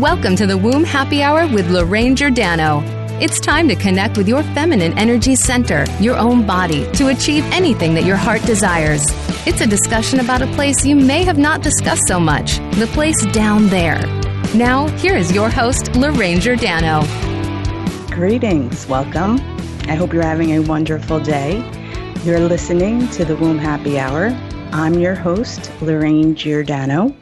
Welcome to the Womb Happy Hour with Lorraine Giordano. It's time to connect with your feminine energy center, your own body, to achieve anything that your heart desires. It's a discussion about a place you may have not discussed so much the place down there. Now, here is your host, Lorraine Giordano. Greetings. Welcome. I hope you're having a wonderful day. You're listening to the Womb Happy Hour. I'm your host, Lorraine Giordano.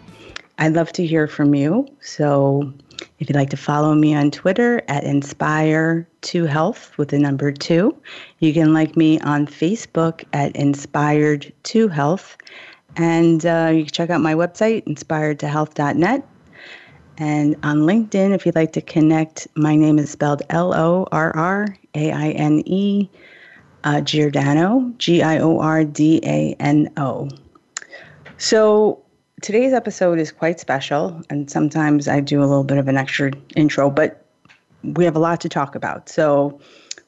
I'd love to hear from you. So if you'd like to follow me on Twitter at Inspire2Health with the number two, you can like me on Facebook at Inspired2Health. And uh, you can check out my website, inspiredtohealth.net. And on LinkedIn, if you'd like to connect, my name is spelled L O R R A I N E uh, Giordano, G I O R D A N O. So today's episode is quite special, and sometimes I do a little bit of an extra intro, but we have a lot to talk about. So,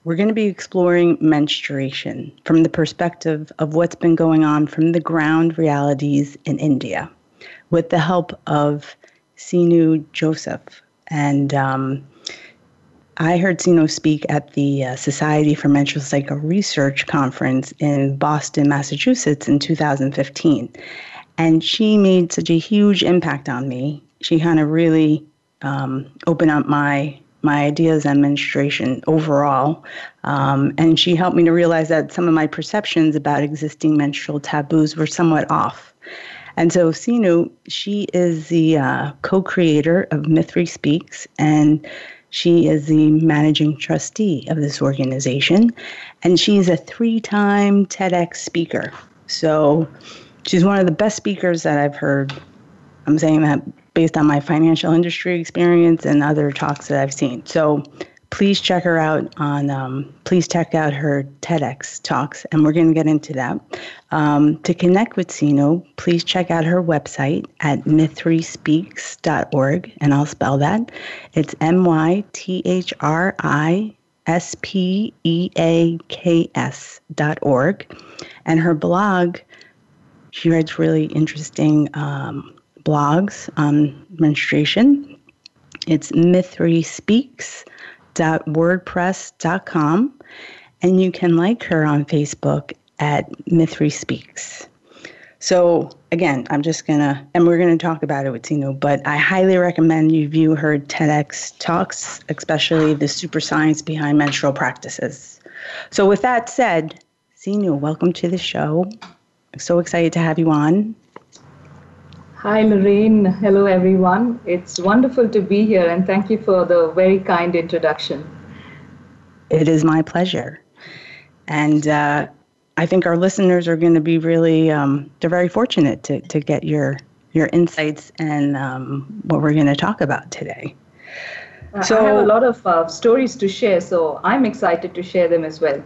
we're going to be exploring menstruation from the perspective of what's been going on from the ground realities in India with the help of Sinu Joseph. And um, I heard Sinu speak at the uh, Society for Menstrual Cycle Research conference in Boston, Massachusetts in 2015. And she made such a huge impact on me. She kind of really um, opened up my my ideas on menstruation overall. Um, and she helped me to realize that some of my perceptions about existing menstrual taboos were somewhat off. And so Sinu, she is the uh, co-creator of Mythri Speaks, and she is the managing trustee of this organization, and she's a three-time TEDx speaker. So she's one of the best speakers that I've heard. I'm saying that based on my financial industry experience and other talks that I've seen. So please check her out on, um, please check out her TEDx talks, and we're going to get into that. Um, to connect with Sinu, please check out her website at mythrispeaks.org, and I'll spell that. It's M Y T H R I S P E A K S dot org. And her blog she writes really interesting um, blogs on menstruation. It's mythrispeaks.wordpress.com, and you can like her on Facebook at Mythri Speaks. So again, I'm just gonna, and we're gonna talk about it with Sinu, but I highly recommend you view her TEDx talks, especially the super science behind menstrual practices. So with that said, Sinu, welcome to the show so excited to have you on. Hi, Lorraine. Hello, everyone. It's wonderful to be here, and thank you for the very kind introduction. It is my pleasure. And uh, I think our listeners are going to be really, um, they're very fortunate to, to get your, your insights and um, what we're going to talk about today. So, I have a lot of uh, stories to share, so I'm excited to share them as well.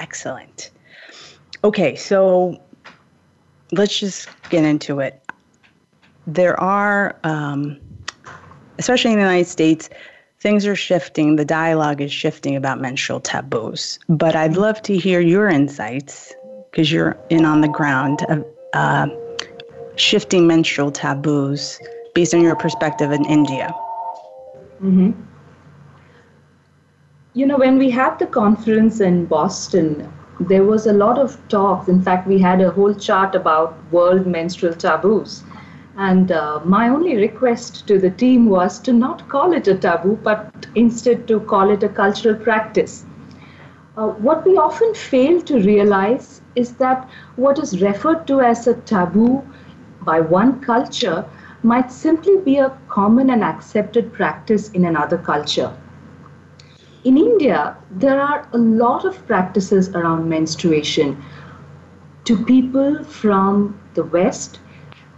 Excellent. Okay, so let's just get into it. There are, um, especially in the United States, things are shifting. The dialogue is shifting about menstrual taboos. But I'd love to hear your insights because you're in on the ground of uh, shifting menstrual taboos based on your perspective in India. Mm-hmm. You know, when we had the conference in Boston, there was a lot of talks. In fact, we had a whole chart about world menstrual taboos. And uh, my only request to the team was to not call it a taboo, but instead to call it a cultural practice. Uh, what we often fail to realize is that what is referred to as a taboo by one culture might simply be a common and accepted practice in another culture. In India, there are a lot of practices around menstruation. To people from the West,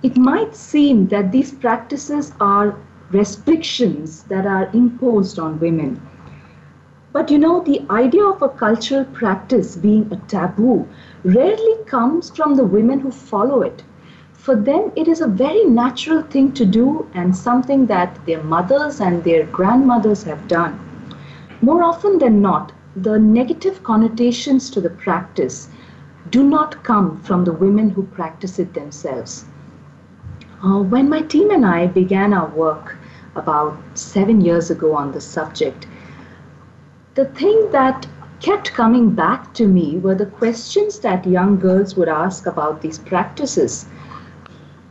it might seem that these practices are restrictions that are imposed on women. But you know, the idea of a cultural practice being a taboo rarely comes from the women who follow it. For them, it is a very natural thing to do and something that their mothers and their grandmothers have done. More often than not, the negative connotations to the practice do not come from the women who practice it themselves. Uh, when my team and I began our work, about seven years ago on the subject. The thing that kept coming back to me were the questions that young girls would ask about these practices.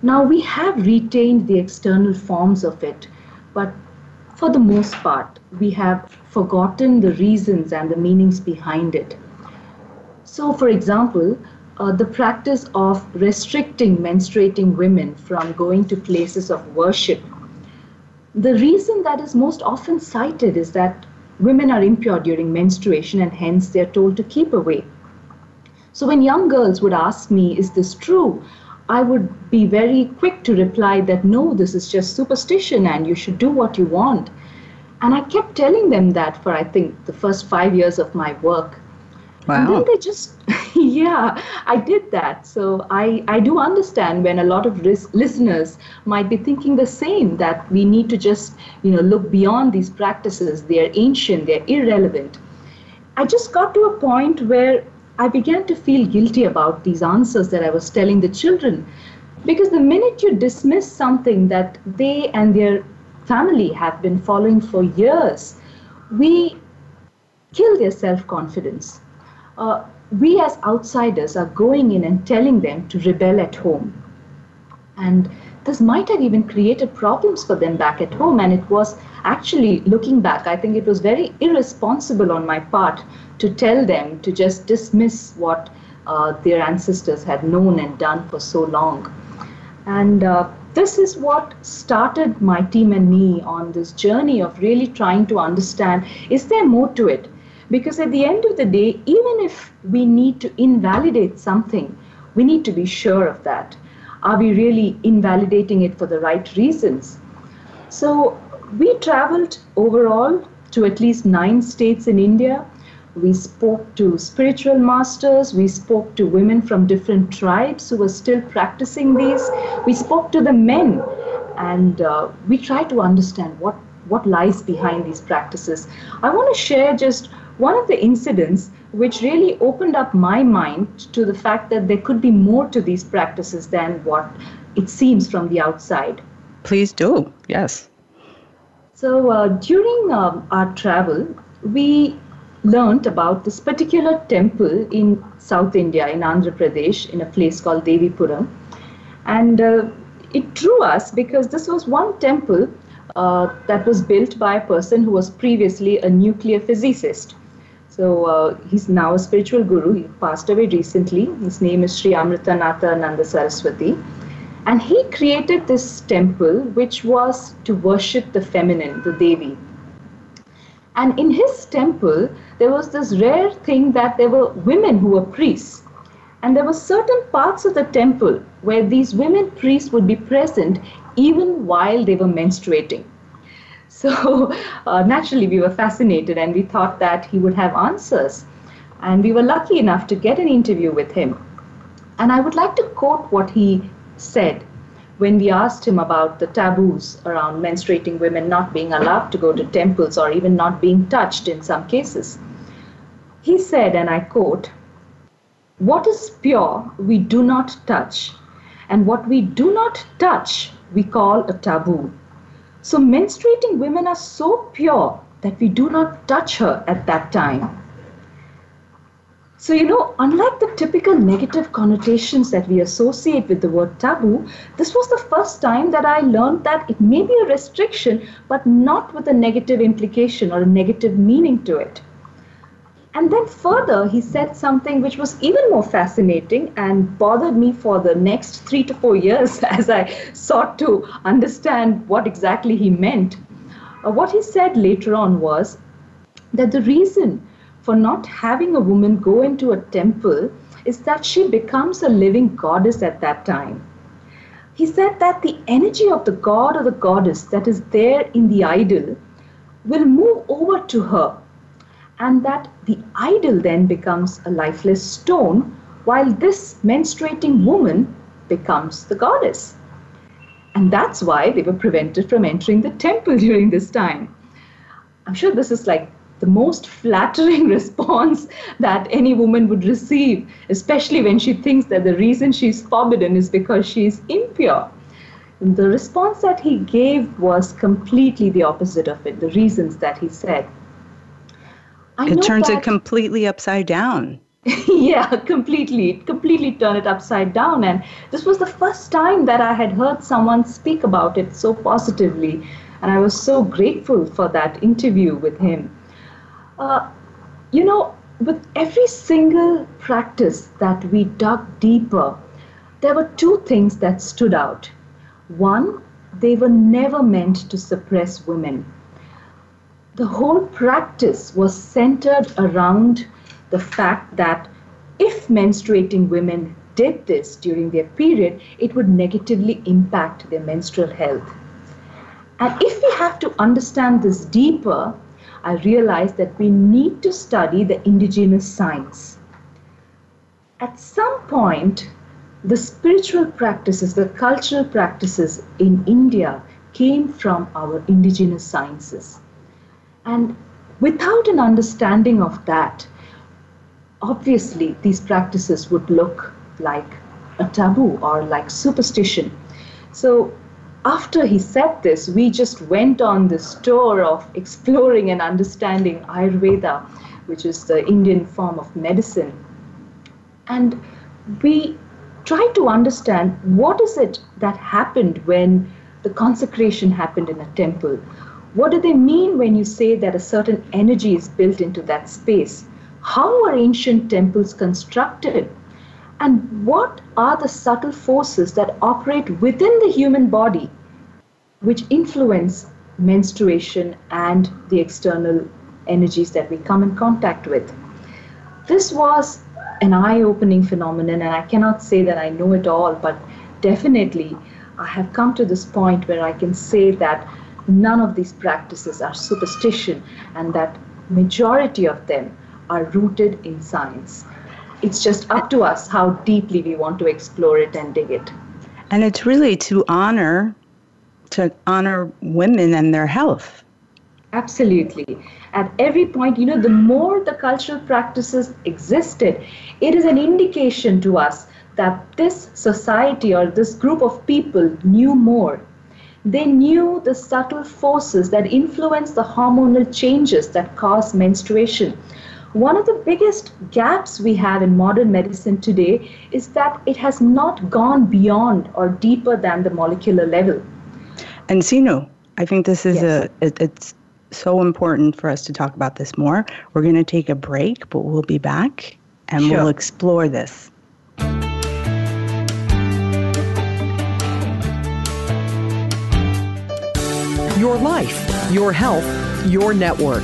Now, we have retained the external forms of it, but for the most part, we have forgotten the reasons and the meanings behind it. So, for example, uh, the practice of restricting menstruating women from going to places of worship. The reason that is most often cited is that women are impure during menstruation and hence they are told to keep away. So, when young girls would ask me, Is this true? I would be very quick to reply that no, this is just superstition and you should do what you want. And I kept telling them that for I think the first five years of my work. Wow. And then they just, yeah, I did that. So I, I do understand when a lot of listeners might be thinking the same that we need to just, you know, look beyond these practices. They're ancient, they're irrelevant. I just got to a point where I began to feel guilty about these answers that I was telling the children. Because the minute you dismiss something that they and their family have been following for years, we kill their self confidence. Uh, we as outsiders are going in and telling them to rebel at home. And this might have even created problems for them back at home. And it was actually, looking back, I think it was very irresponsible on my part to tell them to just dismiss what uh, their ancestors had known and done for so long. And uh, this is what started my team and me on this journey of really trying to understand is there more to it? Because at the end of the day, even if we need to invalidate something, we need to be sure of that. Are we really invalidating it for the right reasons? So we traveled overall to at least nine states in India. We spoke to spiritual masters. We spoke to women from different tribes who were still practicing these. We spoke to the men, and uh, we tried to understand what, what lies behind these practices. I want to share just one of the incidents which really opened up my mind to the fact that there could be more to these practices than what it seems from the outside. Please do, yes. So, uh, during um, our travel, we learned about this particular temple in South India, in Andhra Pradesh, in a place called Devipuram. And uh, it drew us because this was one temple uh, that was built by a person who was previously a nuclear physicist. So uh, he's now a spiritual guru. He passed away recently. His name is Sri Amritanatha Nanda Saraswati. And he created this temple which was to worship the feminine, the Devi. And in his temple, there was this rare thing that there were women who were priests. And there were certain parts of the temple where these women priests would be present even while they were menstruating. So uh, naturally, we were fascinated and we thought that he would have answers. And we were lucky enough to get an interview with him. And I would like to quote what he said when we asked him about the taboos around menstruating women not being allowed to go to temples or even not being touched in some cases. He said, and I quote, What is pure, we do not touch, and what we do not touch, we call a taboo. So, menstruating women are so pure that we do not touch her at that time. So, you know, unlike the typical negative connotations that we associate with the word taboo, this was the first time that I learned that it may be a restriction, but not with a negative implication or a negative meaning to it. And then further, he said something which was even more fascinating and bothered me for the next three to four years as I sought to understand what exactly he meant. Uh, what he said later on was that the reason for not having a woman go into a temple is that she becomes a living goddess at that time. He said that the energy of the god or the goddess that is there in the idol will move over to her and that the idol then becomes a lifeless stone, while this menstruating woman becomes the goddess. And that's why they were prevented from entering the temple during this time. I'm sure this is like the most flattering response that any woman would receive, especially when she thinks that the reason she's forbidden is because she's impure. the response that he gave was completely the opposite of it, the reasons that he said. I it turns that, it completely upside down. yeah, completely. Completely turn it upside down. And this was the first time that I had heard someone speak about it so positively. And I was so grateful for that interview with him. Uh, you know, with every single practice that we dug deeper, there were two things that stood out. One, they were never meant to suppress women. The whole practice was centered around the fact that if menstruating women did this during their period, it would negatively impact their menstrual health. And if we have to understand this deeper, I realized that we need to study the indigenous science. At some point, the spiritual practices, the cultural practices in India came from our indigenous sciences. And without an understanding of that, obviously these practices would look like a taboo or like superstition. So after he said this, we just went on this tour of exploring and understanding Ayurveda, which is the Indian form of medicine. And we tried to understand what is it that happened when the consecration happened in a temple. What do they mean when you say that a certain energy is built into that space? How are ancient temples constructed? And what are the subtle forces that operate within the human body which influence menstruation and the external energies that we come in contact with? This was an eye opening phenomenon, and I cannot say that I know it all, but definitely I have come to this point where I can say that none of these practices are superstition and that majority of them are rooted in science. It's just up to us how deeply we want to explore it and dig it. And it's really to honor to honor women and their health. Absolutely. At every point, you know, the more the cultural practices existed, it is an indication to us that this society or this group of people knew more. They knew the subtle forces that influence the hormonal changes that cause menstruation. One of the biggest gaps we have in modern medicine today is that it has not gone beyond or deeper than the molecular level. And Sinu, I think this is yes. a it, it's so important for us to talk about this more. We're going to take a break, but we'll be back and sure. we'll explore this. Your life, your health, your network.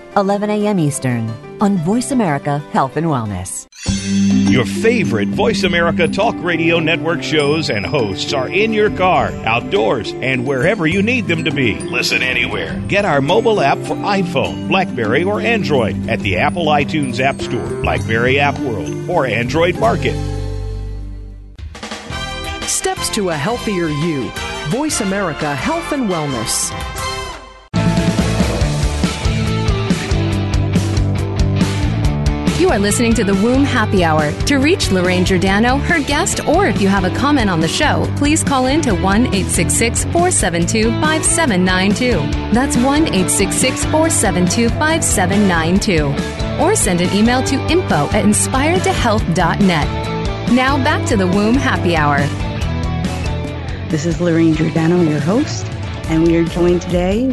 11 a.m. Eastern on Voice America Health and Wellness. Your favorite Voice America Talk Radio Network shows and hosts are in your car, outdoors, and wherever you need them to be. Listen anywhere. Get our mobile app for iPhone, Blackberry, or Android at the Apple iTunes App Store, Blackberry App World, or Android Market. Steps to a healthier you. Voice America Health and Wellness. You are listening to the Womb Happy Hour. To reach Lorraine Giordano, her guest, or if you have a comment on the show, please call in to 1 866 472 5792. That's 1 866 472 5792. Or send an email to info at inspiredtohealth.net. Now back to the Womb Happy Hour. This is Lorraine Giordano, your host, and we are joined today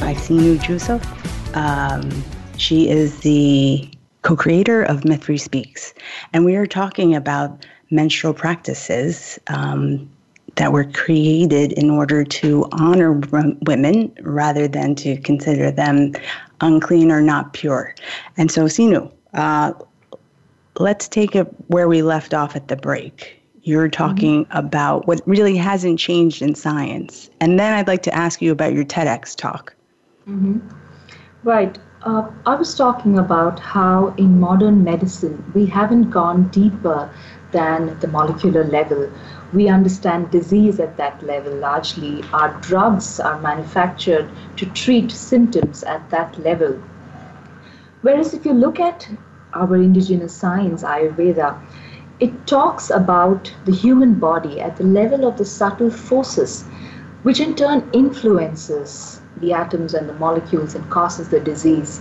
by Sinu Joseph. Um, she is the co creator of Mythri Speaks. And we are talking about menstrual practices um, that were created in order to honor women rather than to consider them unclean or not pure. And so, Sinu, uh, let's take it where we left off at the break. You're talking mm-hmm. about what really hasn't changed in science. And then I'd like to ask you about your TEDx talk. Mm-hmm. Right. Uh, I was talking about how in modern medicine we haven't gone deeper than the molecular level. We understand disease at that level largely. Our drugs are manufactured to treat symptoms at that level. Whereas if you look at our indigenous science, Ayurveda, it talks about the human body at the level of the subtle forces, which in turn influences the atoms and the molecules and causes the disease.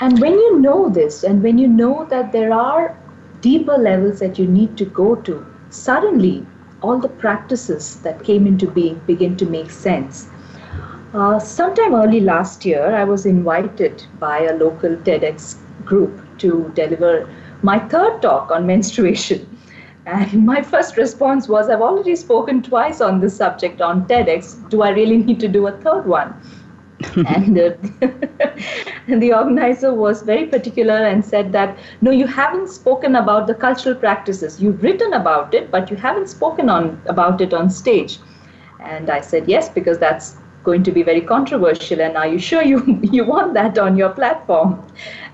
And when you know this, and when you know that there are deeper levels that you need to go to, suddenly all the practices that came into being begin to make sense. Uh, sometime early last year, I was invited by a local TEDx group to deliver my third talk on menstruation. And my first response was, I've already spoken twice on this subject on TEDx. Do I really need to do a third one? and, uh, and the organizer was very particular and said that no you haven't spoken about the cultural practices you've written about it but you haven't spoken on about it on stage and i said yes because that's going to be very controversial and are you sure you you want that on your platform?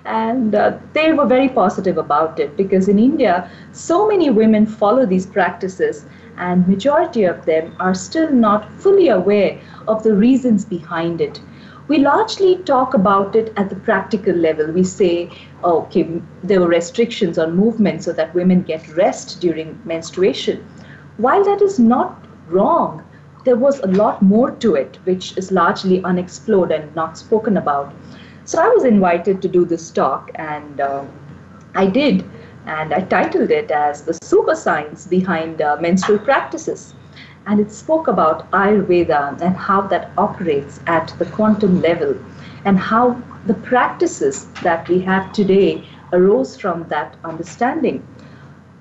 And uh, they were very positive about it because in india so many women follow these practices and majority of them are still not fully aware of the reasons behind it. We largely talk about it at the practical level. We say oh, okay there were restrictions on movement so that women get rest during menstruation. While that is not wrong there was a lot more to it which is largely unexplored and not spoken about so I was invited to do this talk, and uh, I did. And I titled it as The Super Science Behind uh, Menstrual Practices. And it spoke about Ayurveda and how that operates at the quantum level, and how the practices that we have today arose from that understanding.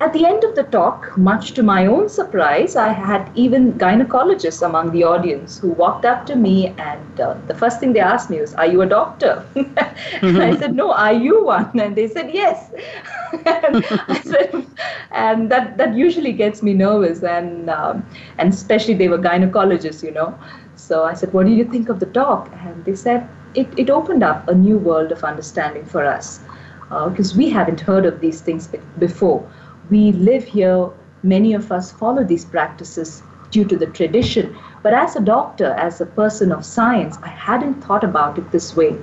At the end of the talk, much to my own surprise, I had even gynecologists among the audience who walked up to me, and uh, the first thing they asked me was, Are you a doctor? mm-hmm. I said, No, are you one? And they said, Yes. and, I said, and that, that usually gets me nervous, and, um, and especially they were gynecologists, you know. So I said, What do you think of the talk? And they said, It, it opened up a new world of understanding for us because uh, we haven't heard of these things before we live here, many of us follow these practices due to the tradition. But as a doctor, as a person of science, I hadn't thought about it this way.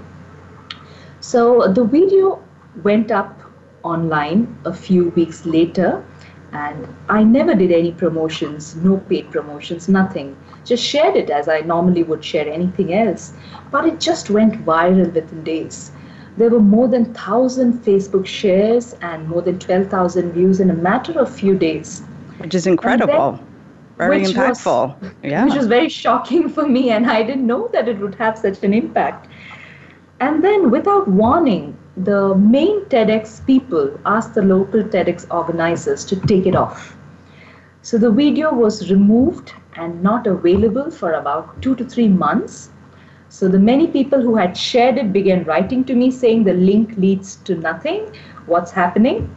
So the video went up online a few weeks later, and I never did any promotions, no paid promotions, nothing. Just shared it as I normally would share anything else. But it just went viral within days there were more than 1,000 Facebook shares and more than 12,000 views in a matter of few days. Which is incredible. Then, very impactful. Was, yeah. Which was very shocking for me, and I didn't know that it would have such an impact. And then, without warning, the main TEDx people asked the local TEDx organizers to take it off. So the video was removed and not available for about two to three months so the many people who had shared it began writing to me saying the link leads to nothing. What's happening?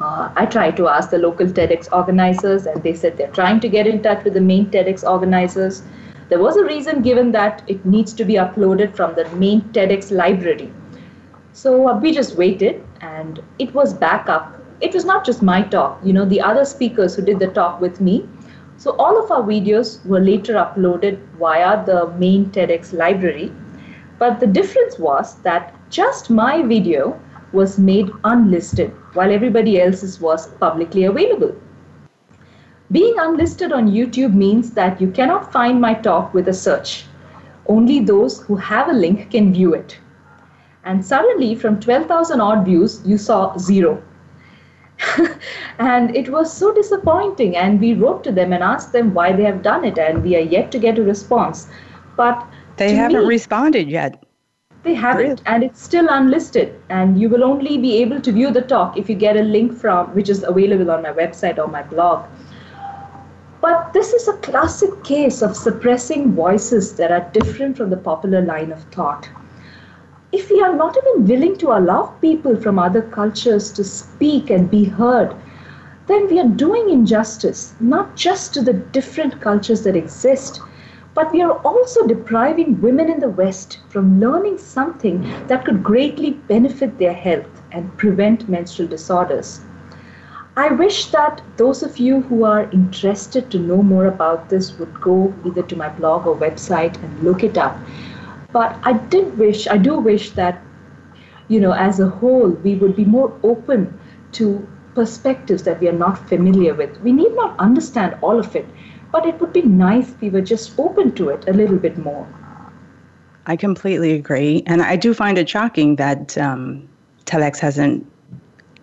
Uh, I tried to ask the local TEDx organizers, and they said they're trying to get in touch with the main TEDx organizers. There was a reason given that it needs to be uploaded from the main TEDx library. So uh, we just waited, and it was back up it was not just my talk, you know, the other speakers who did the talk with me. So all of our videos were later uploaded via the main TEDx library. But the difference was that just my video was made unlisted while everybody else's was publicly available. Being unlisted on YouTube means that you cannot find my talk with a search. Only those who have a link can view it. And suddenly, from 12,000 odd views, you saw zero. and it was so disappointing. And we wrote to them and asked them why they have done it, and we are yet to get a response. But they haven't me, responded yet. They haven't, really? and it's still unlisted. And you will only be able to view the talk if you get a link from, which is available on my website or my blog. But this is a classic case of suppressing voices that are different from the popular line of thought. If we are not even willing to allow people from other cultures to speak and be heard, then we are doing injustice not just to the different cultures that exist, but we are also depriving women in the West from learning something that could greatly benefit their health and prevent menstrual disorders. I wish that those of you who are interested to know more about this would go either to my blog or website and look it up. But I did wish, I do wish that, you know, as a whole, we would be more open to perspectives that we are not familiar with. We need not understand all of it, but it would be nice if we were just open to it a little bit more. I completely agree. And I do find it shocking that um, TEDx hasn't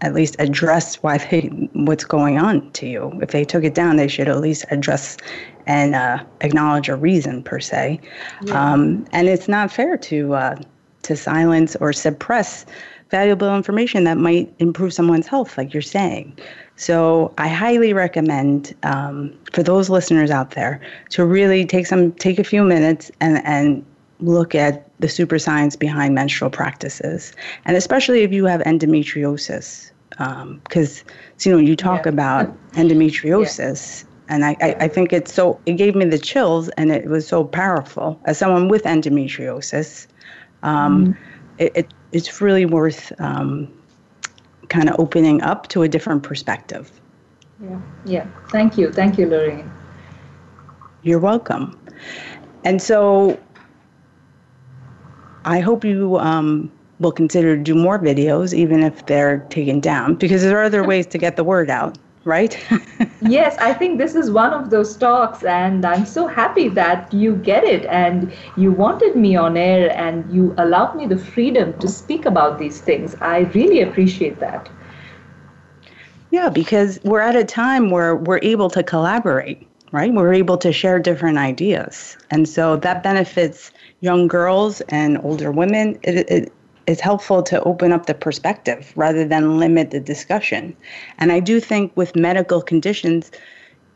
at least address why they what's going on to you. If they took it down, they should at least address and uh, acknowledge a reason per se. Yeah. Um, and it's not fair to uh, to silence or suppress valuable information that might improve someone's health, like you're saying. So I highly recommend um, for those listeners out there to really take some take a few minutes and and look at the super science behind menstrual practices, and especially if you have endometriosis, because um, you know you talk yeah. about endometriosis, yeah. and I, I, I, think it's so it gave me the chills, and it was so powerful as someone with endometriosis. Um, mm-hmm. it, it, it's really worth um, kind of opening up to a different perspective. Yeah, yeah. Thank you, thank you, Lorraine. You're welcome. And so I hope you um, will consider do more videos, even if they're taken down, because there are other ways to get the word out, right? yes, I think this is one of those talks, and I'm so happy that you get it and you wanted me on air and you allowed me the freedom to speak about these things. I really appreciate that. Yeah, because we're at a time where we're able to collaborate, right? We're able to share different ideas. And so that benefits young girls and older women, it, it, it's helpful to open up the perspective rather than limit the discussion. And I do think with medical conditions,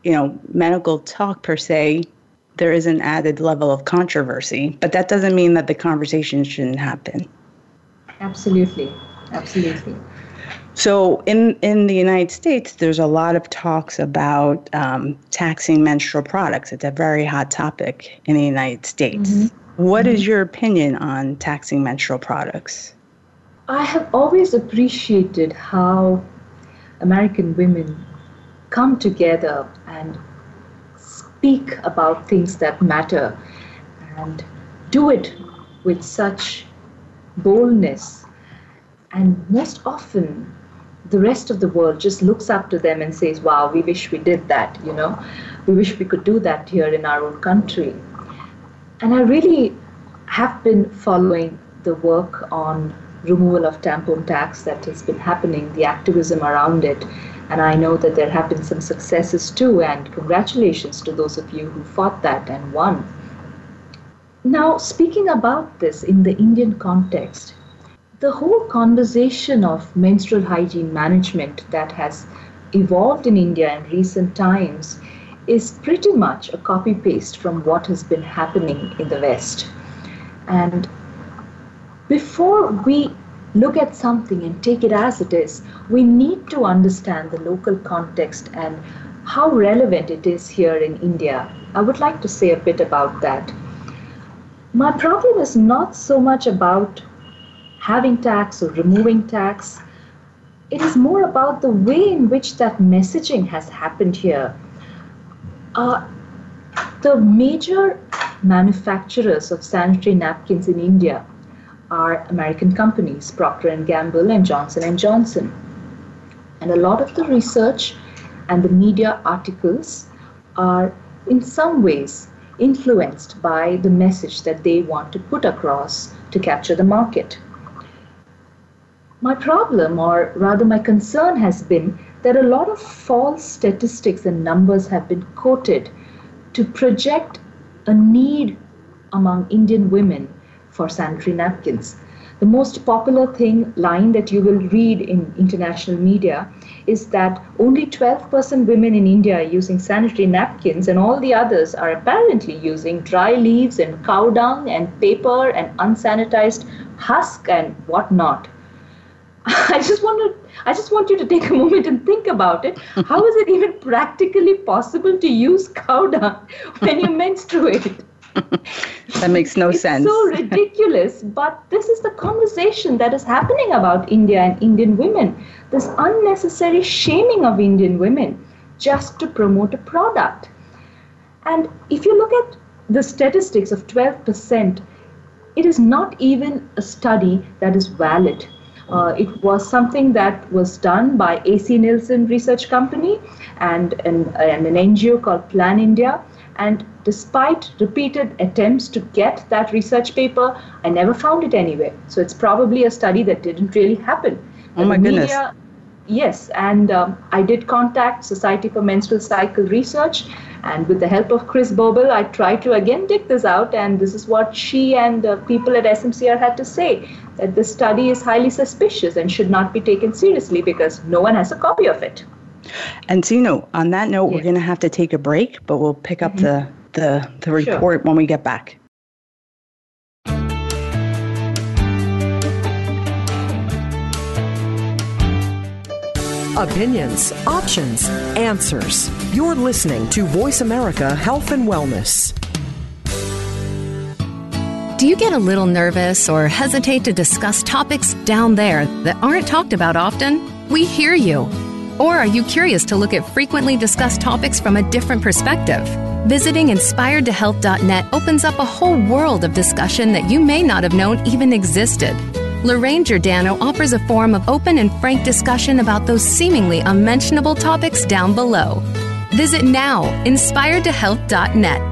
you know, medical talk per se, there is an added level of controversy, but that doesn't mean that the conversation shouldn't happen. Absolutely. Absolutely. So in in the United States, there's a lot of talks about um, taxing menstrual products. It's a very hot topic in the United States. Mm-hmm. What is your opinion on taxing menstrual products? I have always appreciated how American women come together and speak about things that matter and do it with such boldness. And most often, the rest of the world just looks up to them and says, Wow, we wish we did that, you know, we wish we could do that here in our own country. And I really have been following the work on removal of tampon tax that has been happening, the activism around it. And I know that there have been some successes too, and congratulations to those of you who fought that and won. Now, speaking about this in the Indian context, the whole conversation of menstrual hygiene management that has evolved in India in recent times is pretty much a copy paste from what has been happening in the West. And before we look at something and take it as it is, we need to understand the local context and how relevant it is here in India. I would like to say a bit about that. My problem is not so much about having tax or removing tax. it is more about the way in which that messaging has happened here. Uh, the major manufacturers of sanitary napkins in India are American companies, Procter and Gamble and Johnson and Johnson. And a lot of the research and the media articles are in some ways influenced by the message that they want to put across to capture the market. My problem, or rather my concern, has been that a lot of false statistics and numbers have been quoted to project a need among Indian women for sanitary napkins. The most popular thing line that you will read in international media is that only 12% women in India are using sanitary napkins and all the others are apparently using dry leaves and cow dung and paper and unsanitized husk and whatnot. I just want to I just want you to take a moment and think about it. How is it even practically possible to use cow dung when you menstruate? that makes no sense. it's sense. so ridiculous, but this is the conversation that is happening about India and Indian women. This unnecessary shaming of Indian women just to promote a product. And if you look at the statistics of 12%, it is not even a study that is valid. Uh, it was something that was done by AC Nielsen Research Company and, and, and an NGO called Plan India. And despite repeated attempts to get that research paper, I never found it anywhere. So it's probably a study that didn't really happen. Oh my goodness. Yes, and um, I did contact Society for Menstrual Cycle Research, and with the help of Chris Bobel, I tried to again dig this out, and this is what she and the people at SMCR had to say that this study is highly suspicious and should not be taken seriously because no one has a copy of it. And so, you know, on that note, yeah. we're going to have to take a break, but we'll pick up mm-hmm. the the, the report sure. when we get back. Opinions, options, answers. You're listening to Voice America Health and Wellness. Do you get a little nervous or hesitate to discuss topics down there that aren't talked about often? We hear you. Or are you curious to look at frequently discussed topics from a different perspective? Visiting inspiredtohealth.net opens up a whole world of discussion that you may not have known even existed. Lorraine Giordano offers a forum of open and frank discussion about those seemingly unmentionable topics down below. Visit now, inspiredtohealth.net.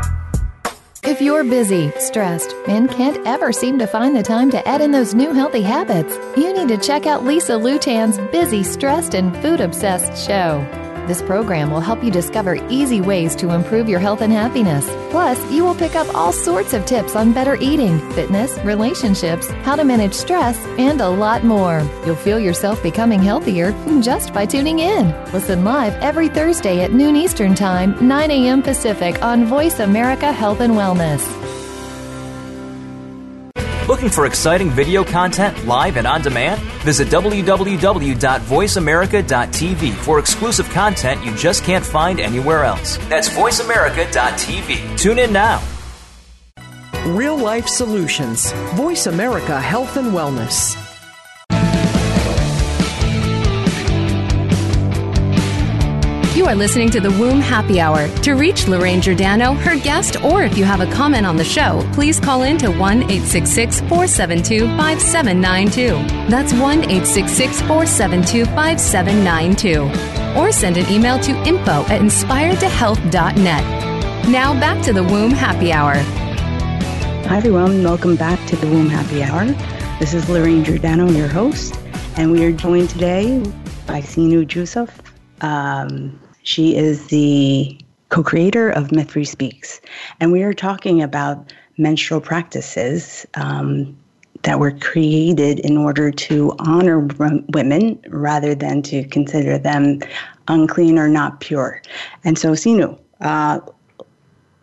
If you're busy, stressed, and can't ever seem to find the time to add in those new healthy habits, you need to check out Lisa Lutan's Busy, Stressed, and Food Obsessed show. This program will help you discover easy ways to improve your health and happiness. Plus, you will pick up all sorts of tips on better eating, fitness, relationships, how to manage stress, and a lot more. You'll feel yourself becoming healthier just by tuning in. Listen live every Thursday at noon Eastern Time, 9 a.m. Pacific on Voice America Health and Wellness. Looking for exciting video content live and on demand? Visit www.voiceamerica.tv for exclusive content you just can't find anywhere else. That's voiceamerica.tv. Tune in now. Real life solutions. Voice America Health and Wellness. You are listening to the Womb Happy Hour. To reach Lorraine Giordano, her guest, or if you have a comment on the show, please call in to 1 866 472 5792. That's 1 866 472 5792. Or send an email to info at inspiredtohealth.net. Now back to the Womb Happy Hour. Hi, everyone. Welcome back to the Womb Happy Hour. This is Lorraine Giordano, your host, and we are joined today by Sinu Joseph. Um, she is the co creator of Mythri Speaks. And we are talking about menstrual practices um, that were created in order to honor women rather than to consider them unclean or not pure. And so, Sinu, uh,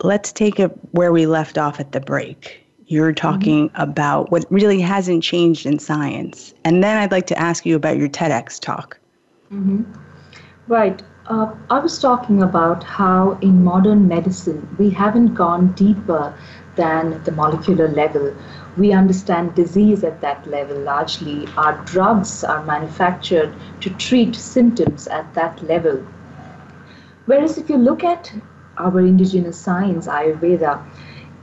let's take it where we left off at the break. You're talking mm-hmm. about what really hasn't changed in science. And then I'd like to ask you about your TEDx talk. Mm-hmm. Right. Uh, I was talking about how in modern medicine we haven't gone deeper than the molecular level. We understand disease at that level largely. Our drugs are manufactured to treat symptoms at that level. Whereas if you look at our indigenous science, Ayurveda,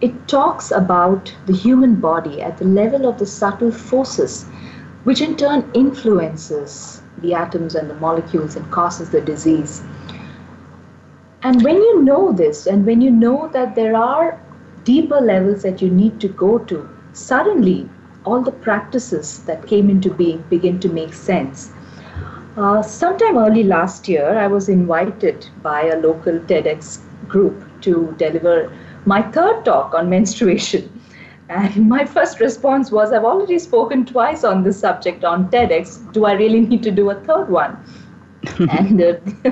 it talks about the human body at the level of the subtle forces, which in turn influences the atoms and the molecules and causes the disease. And when you know this, and when you know that there are deeper levels that you need to go to, suddenly all the practices that came into being begin to make sense. Uh, sometime early last year, I was invited by a local TEDx group to deliver my third talk on menstruation. And my first response was, I've already spoken twice on this subject on TEDx. Do I really need to do a third one? and, uh,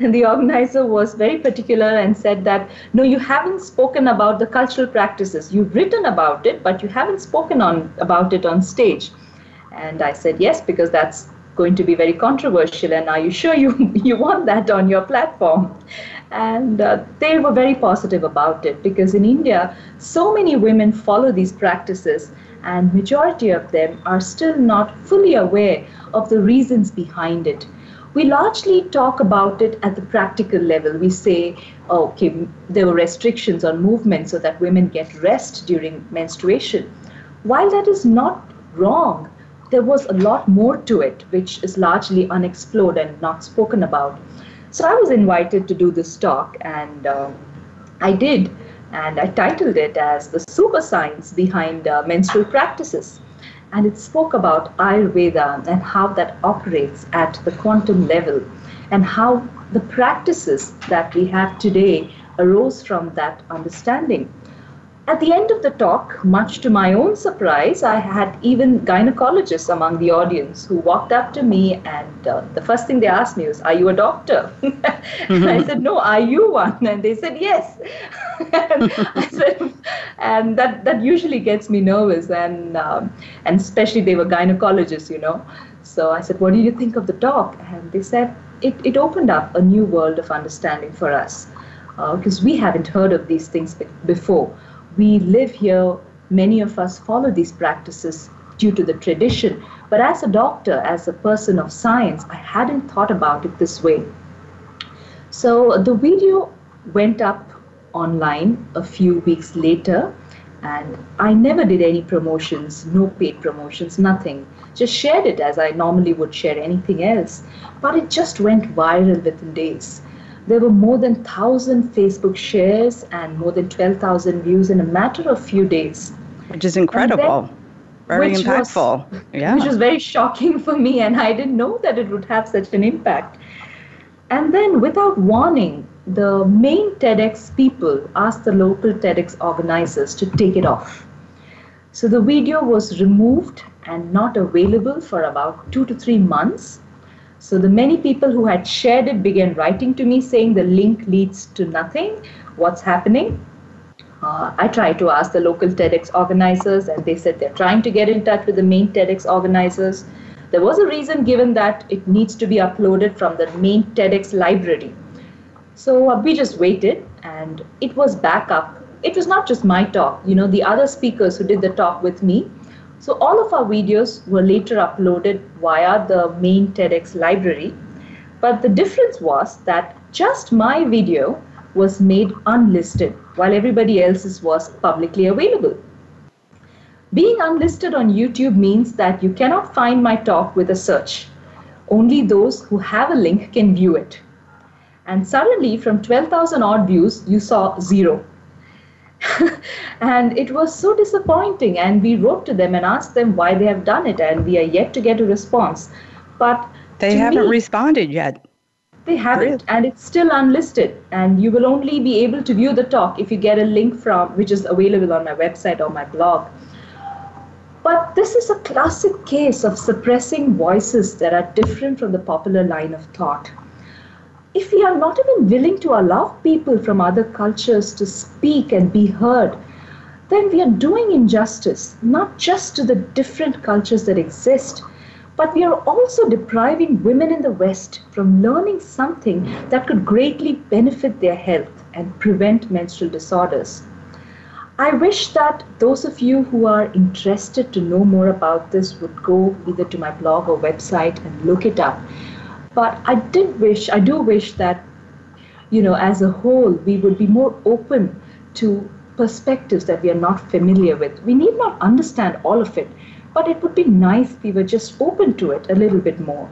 and the organizer was very particular and said that, no, you haven't spoken about the cultural practices. You've written about it, but you haven't spoken on about it on stage. And I said, yes, because that's going to be very controversial. And are you sure you, you want that on your platform? and uh, they were very positive about it because in India, so many women follow these practices, and majority of them are still not fully aware of the reasons behind it. We largely talk about it at the practical level. We say, okay, there were restrictions on movement so that women get rest during menstruation. While that is not wrong, there was a lot more to it, which is largely unexplored and not spoken about. So I was invited to do this talk, and uh, I did. And I titled it as The Super Science Behind uh, Menstrual Practices. And it spoke about Ayurveda and how that operates at the quantum level, and how the practices that we have today arose from that understanding. At the end of the talk, much to my own surprise, I had even gynecologists among the audience who walked up to me, and uh, the first thing they asked me was, Are you a doctor? and I said, No, are you one? And they said, Yes. and I said, and that, that usually gets me nervous, and, um, and especially they were gynecologists, you know. So I said, What do you think of the talk? And they said, It, it opened up a new world of understanding for us because uh, we haven't heard of these things before we live here, many of us follow these practices due to the tradition. But as a doctor, as a person of science, I hadn't thought about it this way. So the video went up online a few weeks later, and I never did any promotions, no paid promotions, nothing. Just shared it as I normally would share anything else. But it just went viral within days. There were more than 1,000 Facebook shares and more than 12,000 views in a matter of few days. Which is incredible. Then, very which impactful. Was, yeah. Which was very shocking for me, and I didn't know that it would have such an impact. And then, without warning, the main TEDx people asked the local TEDx organizers to take it off. So the video was removed and not available for about two to three months so the many people who had shared it began writing to me saying the link leads to nothing. What's happening? Uh, I tried to ask the local TEDx organizers, and they said they're trying to get in touch with the main TEDx organizers. There was a reason given that it needs to be uploaded from the main TEDx library. So uh, we just waited, and it was back up. It was not just my talk, you know, the other speakers who did the talk with me so all of our videos were later uploaded via the main TEDx library. But the difference was that just my video was made unlisted while everybody else's was publicly available. Being unlisted on YouTube means that you cannot find my talk with a search. Only those who have a link can view it. And suddenly, from 12,000 odd views, you saw zero. And it was so disappointing. And we wrote to them and asked them why they have done it, and we are yet to get a response. But they haven't me, responded yet. They haven't, really? and it's still unlisted. And you will only be able to view the talk if you get a link from, which is available on my website or my blog. But this is a classic case of suppressing voices that are different from the popular line of thought. If we are not even willing to allow people from other cultures to speak and be heard, then we are doing injustice not just to the different cultures that exist, but we are also depriving women in the West from learning something that could greatly benefit their health and prevent menstrual disorders. I wish that those of you who are interested to know more about this would go either to my blog or website and look it up. But I did wish, I do wish that, you know, as a whole, we would be more open to perspectives that we are not familiar with. We need not understand all of it, but it would be nice if we were just open to it a little bit more.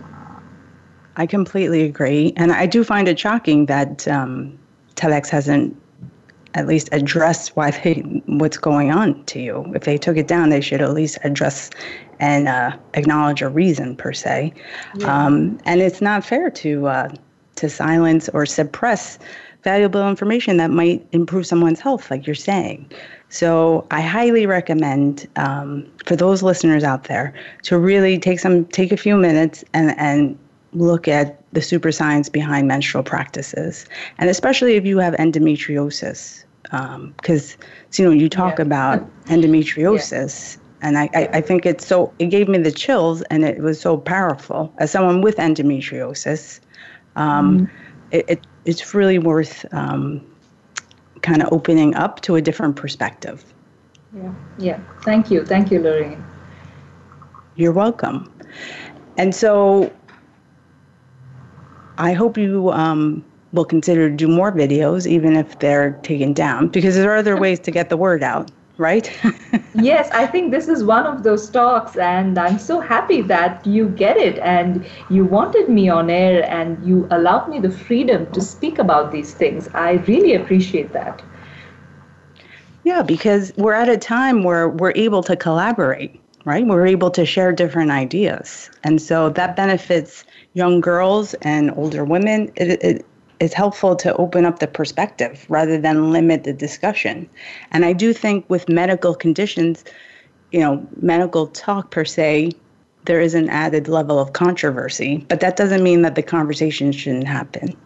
I completely agree. And I do find it shocking that um, TEDx hasn't at least address why they what's going on to you. If they took it down, they should at least address and uh, acknowledge a reason per se. Yeah. Um, and it's not fair to uh, to silence or suppress valuable information that might improve someone's health, like you're saying. So I highly recommend um, for those listeners out there to really take some take a few minutes and and look at the super science behind menstrual practices, and especially if you have endometriosis, because um, you know you talk yeah. about endometriosis. Yeah. And I, I, I, think it's so, it gave me the chills and it was so powerful. As someone with endometriosis, um, mm it, it, it's really worth um, kind of opening up to a different perspective. Yeah, yeah. Thank you. Thank you, Lorraine. You're welcome. And so I hope you um, will consider to do more videos, even if they're taken down, because there are other ways to get the word out, right? yes, I think this is one of those talks, and I'm so happy that you get it and you wanted me on air and you allowed me the freedom to speak about these things. I really appreciate that. Yeah, because we're at a time where we're able to collaborate, right? We're able to share different ideas. And so that benefits young girls and older women, it, it is helpful to open up the perspective rather than limit the discussion. And I do think with medical conditions, you know, medical talk per se, there is an added level of controversy, but that doesn't mean that the conversation shouldn't happen.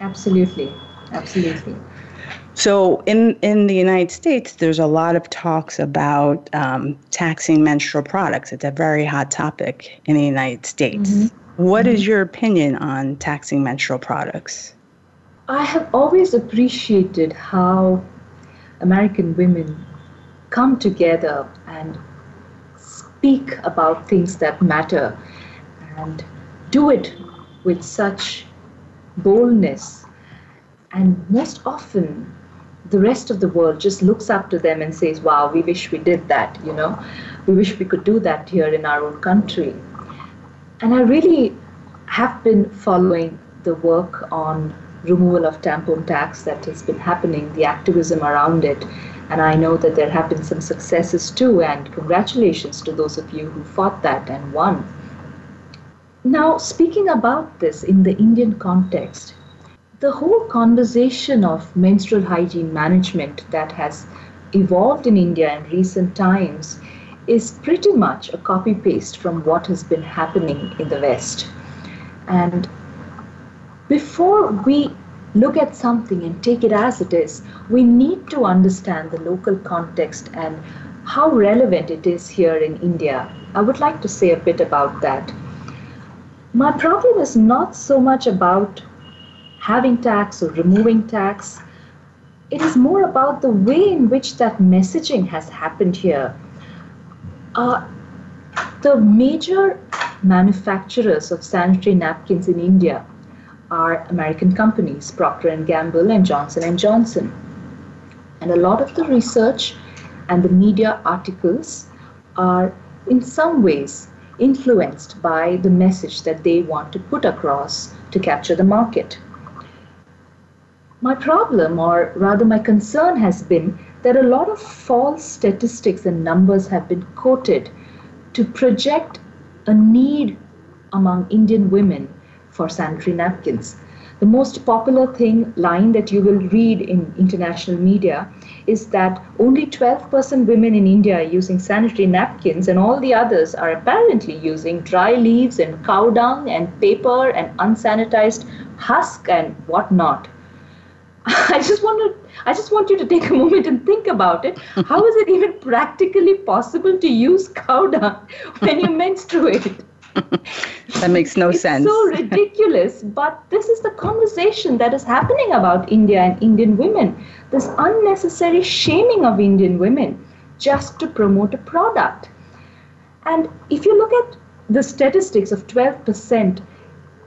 Absolutely. Absolutely. So in in the United States, there's a lot of talks about um, taxing menstrual products. It's a very hot topic in the United States. Mm-hmm. What is your opinion on taxing menstrual products? I have always appreciated how American women come together and speak about things that matter and do it with such boldness. And most often, the rest of the world just looks up to them and says, Wow, we wish we did that, you know, we wish we could do that here in our own country. And I really have been following the work on removal of tampon tax that has been happening, the activism around it. And I know that there have been some successes too, and congratulations to those of you who fought that and won. Now, speaking about this in the Indian context, the whole conversation of menstrual hygiene management that has evolved in India in recent times is pretty much a copy paste from what has been happening in the West. And before we look at something and take it as it is, we need to understand the local context and how relevant it is here in India. I would like to say a bit about that. My problem is not so much about having tax or removing tax. It is more about the way in which that messaging has happened here uh, the major manufacturers of sanitary napkins in India are American companies, Procter and Gamble and Johnson and Johnson. And a lot of the research and the media articles are in some ways influenced by the message that they want to put across to capture the market. My problem, or rather my concern, has been that a lot of false statistics and numbers have been quoted to project a need among Indian women for sanitary napkins. the most popular thing line that you will read in international media is that only 12% women in India are using sanitary napkins, and all the others are apparently using dry leaves and cow dung and paper and unsanitized husk and whatnot. I just want to I just want you to take a moment and think about it. How is it even practically possible to use cow dung when you menstruate? that makes no sense. it's sense. so ridiculous, but this is the conversation that is happening about India and Indian women. This unnecessary shaming of Indian women just to promote a product. And if you look at the statistics of 12%,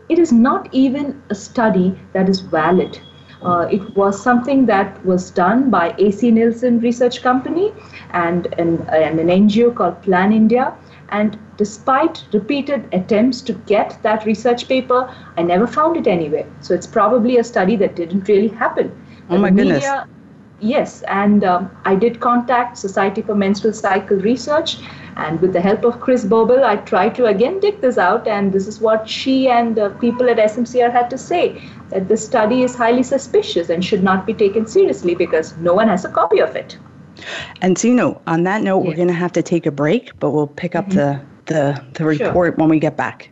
it is not even a study that is valid. Uh, it was something that was done by AC Nielsen Research Company and an, and an NGO called Plan India. And despite repeated attempts to get that research paper, I never found it anywhere. So it's probably a study that didn't really happen. Oh my goodness. Media, yes, and um, I did contact Society for Menstrual Cycle Research, and with the help of Chris Bobel, I tried to again dig this out, and this is what she and uh, people at SMCR had to say that this study is highly suspicious and should not be taken seriously because no one has a copy of it. And so, you know, on that note, we're going to have to take a break, but we'll pick up mm-hmm. the, the, the report sure. when we get back.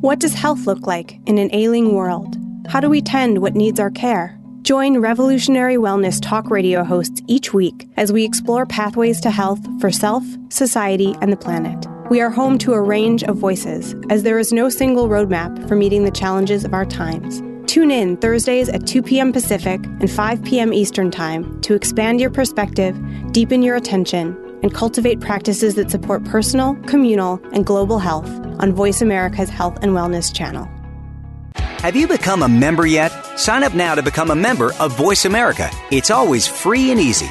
What does health look like in an ailing world? How do we tend what needs our care? Join Revolutionary Wellness talk radio hosts each week as we explore pathways to health for self, society, and the planet. We are home to a range of voices, as there is no single roadmap for meeting the challenges of our times. Tune in Thursdays at 2 p.m. Pacific and 5 p.m. Eastern Time to expand your perspective, deepen your attention, and cultivate practices that support personal, communal, and global health on Voice America's Health and Wellness channel. Have you become a member yet? Sign up now to become a member of Voice America. It's always free and easy.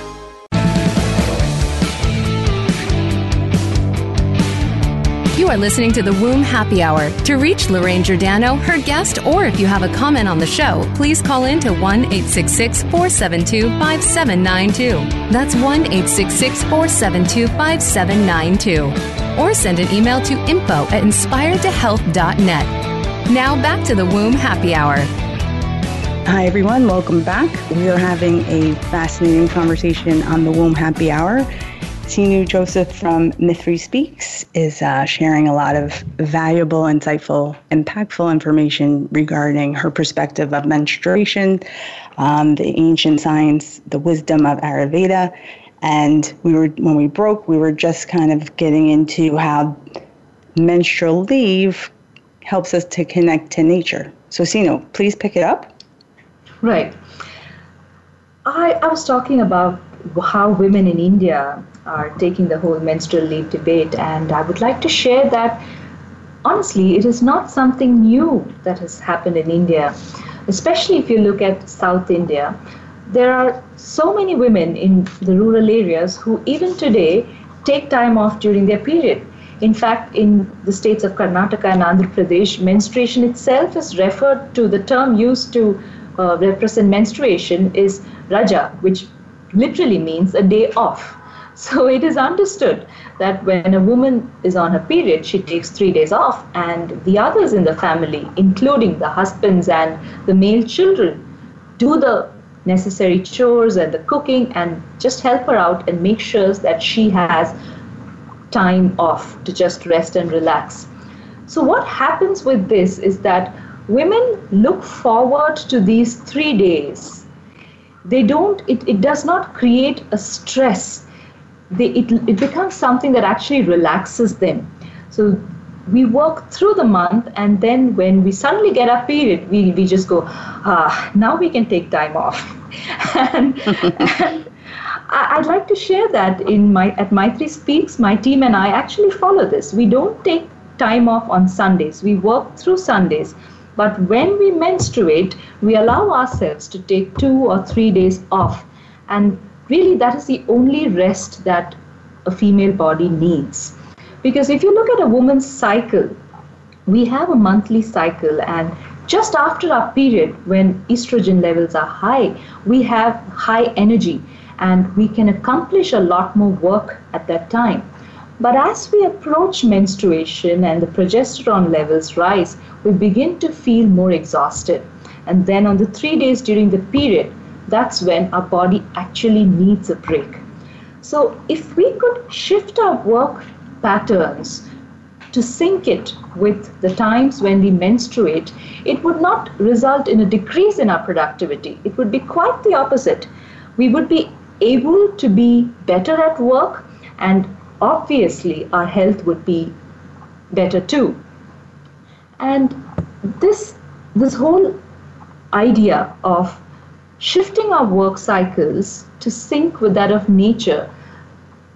Are listening to the Womb Happy Hour. To reach Lorraine Giordano, her guest, or if you have a comment on the show, please call in to 1 866 472 5792. That's 1 866 472 5792. Or send an email to info at inspiredtohealth.net. Now back to the Womb Happy Hour. Hi, everyone. Welcome back. We are having a fascinating conversation on the Womb Happy Hour. Sinu Joseph from Mythri Speaks is uh, sharing a lot of valuable, insightful, impactful information regarding her perspective of menstruation, um, the ancient science, the wisdom of Ayurveda. And we were when we broke, we were just kind of getting into how menstrual leave helps us to connect to nature. So, Sinu, please pick it up. Right. I, I was talking about how women in India are taking the whole menstrual leave debate. And I would like to share that honestly, it is not something new that has happened in India, especially if you look at South India. there are so many women in the rural areas who, even today, take time off during their period. In fact, in the states of Karnataka and Andhra Pradesh, menstruation itself is referred to, the term used to uh, represent menstruation is Raja, which literally means a day off. So it is understood that when a woman is on her period, she takes three days off, and the others in the family, including the husbands and the male children, do the necessary chores and the cooking and just help her out and make sure that she has time off to just rest and relax. So, what happens with this is that women look forward to these three days. They don't, it, it does not create a stress. They, it, it becomes something that actually relaxes them. So, we work through the month and then when we suddenly get our period we, we just go ah now we can take time off and, and I'd like to share that in my at Mythri Speaks, my team and I actually follow this. We don't take time off on Sundays. We work through Sundays. But when we menstruate, we allow ourselves to take two or three days off. And really, that is the only rest that a female body needs. Because if you look at a woman's cycle, we have a monthly cycle, and just after our period, when estrogen levels are high, we have high energy and we can accomplish a lot more work at that time. But as we approach menstruation and the progesterone levels rise, we begin to feel more exhausted. And then on the three days during the period, that's when our body actually needs a break. So, if we could shift our work patterns to sync it with the times when we menstruate, it would not result in a decrease in our productivity. It would be quite the opposite. We would be able to be better at work, and obviously, our health would be better too. And this, this whole idea of shifting our work cycles to sync with that of nature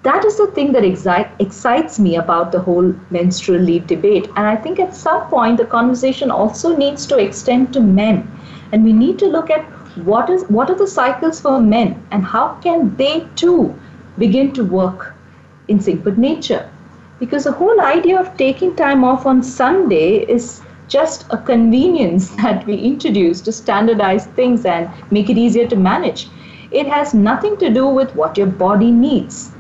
that is the thing that excite, excites me about the whole menstrual leave debate. And I think at some point the conversation also needs to extend to men. And we need to look at what is what are the cycles for men and how can they too begin to work in sync with nature. Because the whole idea of taking time off on Sunday is just a convenience that we introduce to standardize things and make it easier to manage. It has nothing to do with what your body needs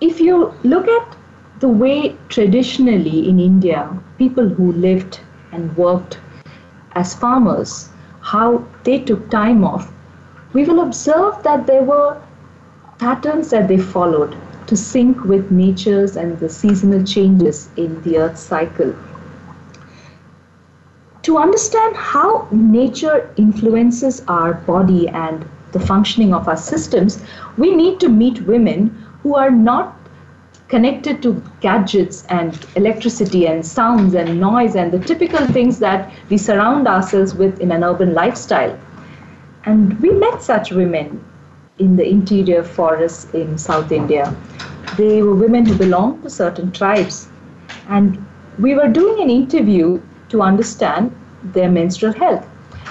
if you look at the way traditionally in India, people who lived and worked as farmers, how they took time off, we will observe that there were patterns that they followed to sync with nature's and the seasonal changes in the earth cycle. To understand how nature influences our body and the functioning of our systems, we need to meet women who are not connected to gadgets and electricity and sounds and noise and the typical things that we surround ourselves with in an urban lifestyle. And we met such women in the interior forests in South India. They were women who belonged to certain tribes. And we were doing an interview to understand their menstrual health.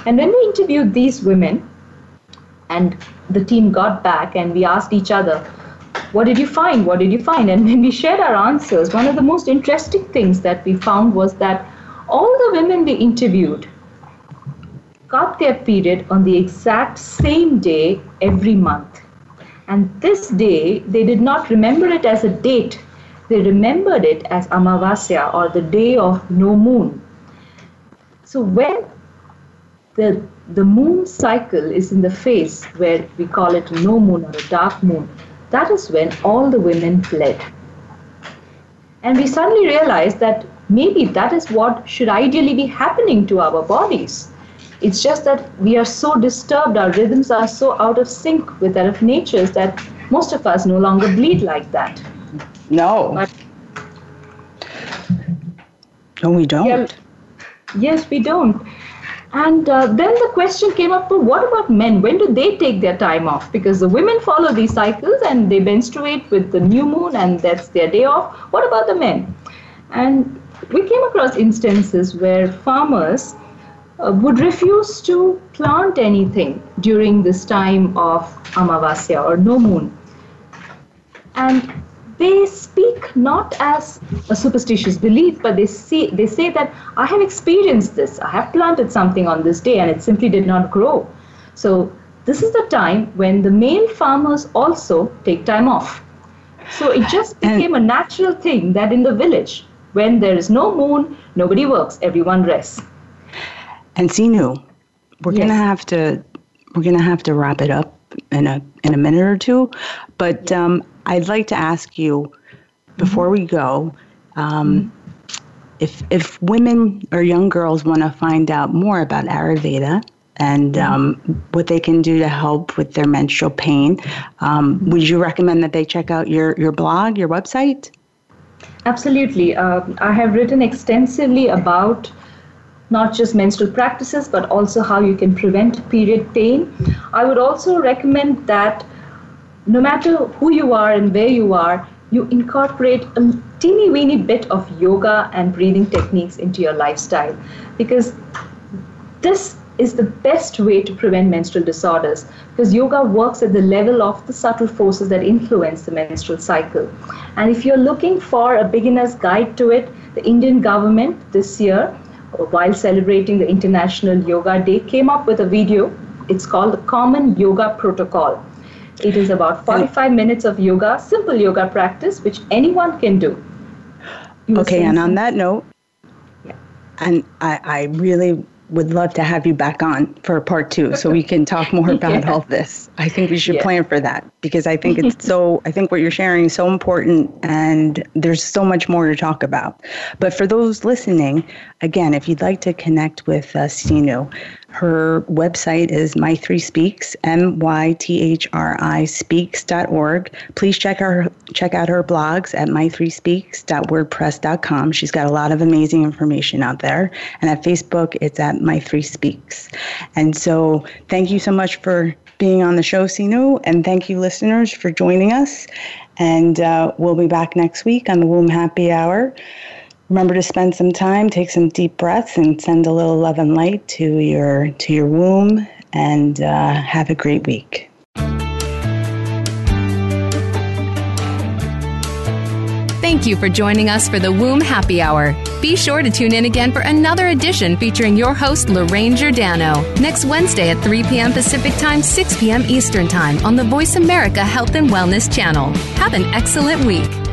And when we interviewed these women, and the team got back and we asked each other, what did you find? What did you find? And when we shared our answers, one of the most interesting things that we found was that all the women we interviewed got their period on the exact same day every month. And this day, they did not remember it as a date, they remembered it as Amavasya or the day of no moon. So when the, the moon cycle is in the phase where we call it no moon or a dark moon, that is when all the women fled. And we suddenly realized that maybe that is what should ideally be happening to our bodies. It's just that we are so disturbed, our rhythms are so out of sync with that of nature's that most of us no longer bleed like that. No. But, no, we don't. Yeah, yes, we don't. And uh, then the question came up well, what about men? When do they take their time off? Because the women follow these cycles and they menstruate with the new moon and that's their day off. What about the men? And we came across instances where farmers uh, would refuse to plant anything during this time of Amavasya or no moon. And they speak not as a superstitious belief, but they say, they say that I have experienced this. I have planted something on this day and it simply did not grow. So this is the time when the male farmers also take time off. So it just became a natural thing that in the village, when there is no moon, nobody works, everyone rests. And Sinu, we're yes. gonna have to we're gonna have to wrap it up in a in a minute or two, but um, I'd like to ask you before mm-hmm. we go. Um, mm-hmm. if, if women or young girls want to find out more about Ayurveda and mm-hmm. um, what they can do to help with their menstrual pain, um, would you recommend that they check out your, your blog, your website? Absolutely. Uh, I have written extensively about not just menstrual practices, but also how you can prevent period pain. I would also recommend that no matter who you are and where you are, you incorporate a teeny weeny bit of yoga and breathing techniques into your lifestyle because this is the best way to prevent menstrual disorders because yoga works at the level of the subtle forces that influence the menstrual cycle. And if you're looking for a beginner's guide to it, the Indian government this year, while celebrating the International Yoga Day, came up with a video. It's called the Common Yoga Protocol. It is about 45 minutes of yoga, simple yoga practice, which anyone can do. Okay, and on that note, yeah. and I, I really would love to have you back on for part two so we can talk more about yeah. all this. I think we should yeah. plan for that because I think it's so, I think what you're sharing is so important and there's so much more to talk about. But for those listening, again, if you'd like to connect with uh, Sinu, her website is Mythri Speaks, M Y T H R I speaks.org. Please check her check out her blogs at mythrispeaks.wordpress.com. She's got a lot of amazing information out there. And at Facebook, it's at Mythri Speaks. And so thank you so much for being on the show, Sinu, and thank you, listeners, for joining us. And uh, we'll be back next week on the Womb Happy Hour remember to spend some time, take some deep breaths, and send a little love and light to your to your womb. And uh, have a great week. Thank you for joining us for the Womb Happy Hour. Be sure to tune in again for another edition featuring your host, Lorraine Giordano, next Wednesday at 3 p.m. Pacific Time, 6 p.m. Eastern Time on the Voice America Health and Wellness channel. Have an excellent week.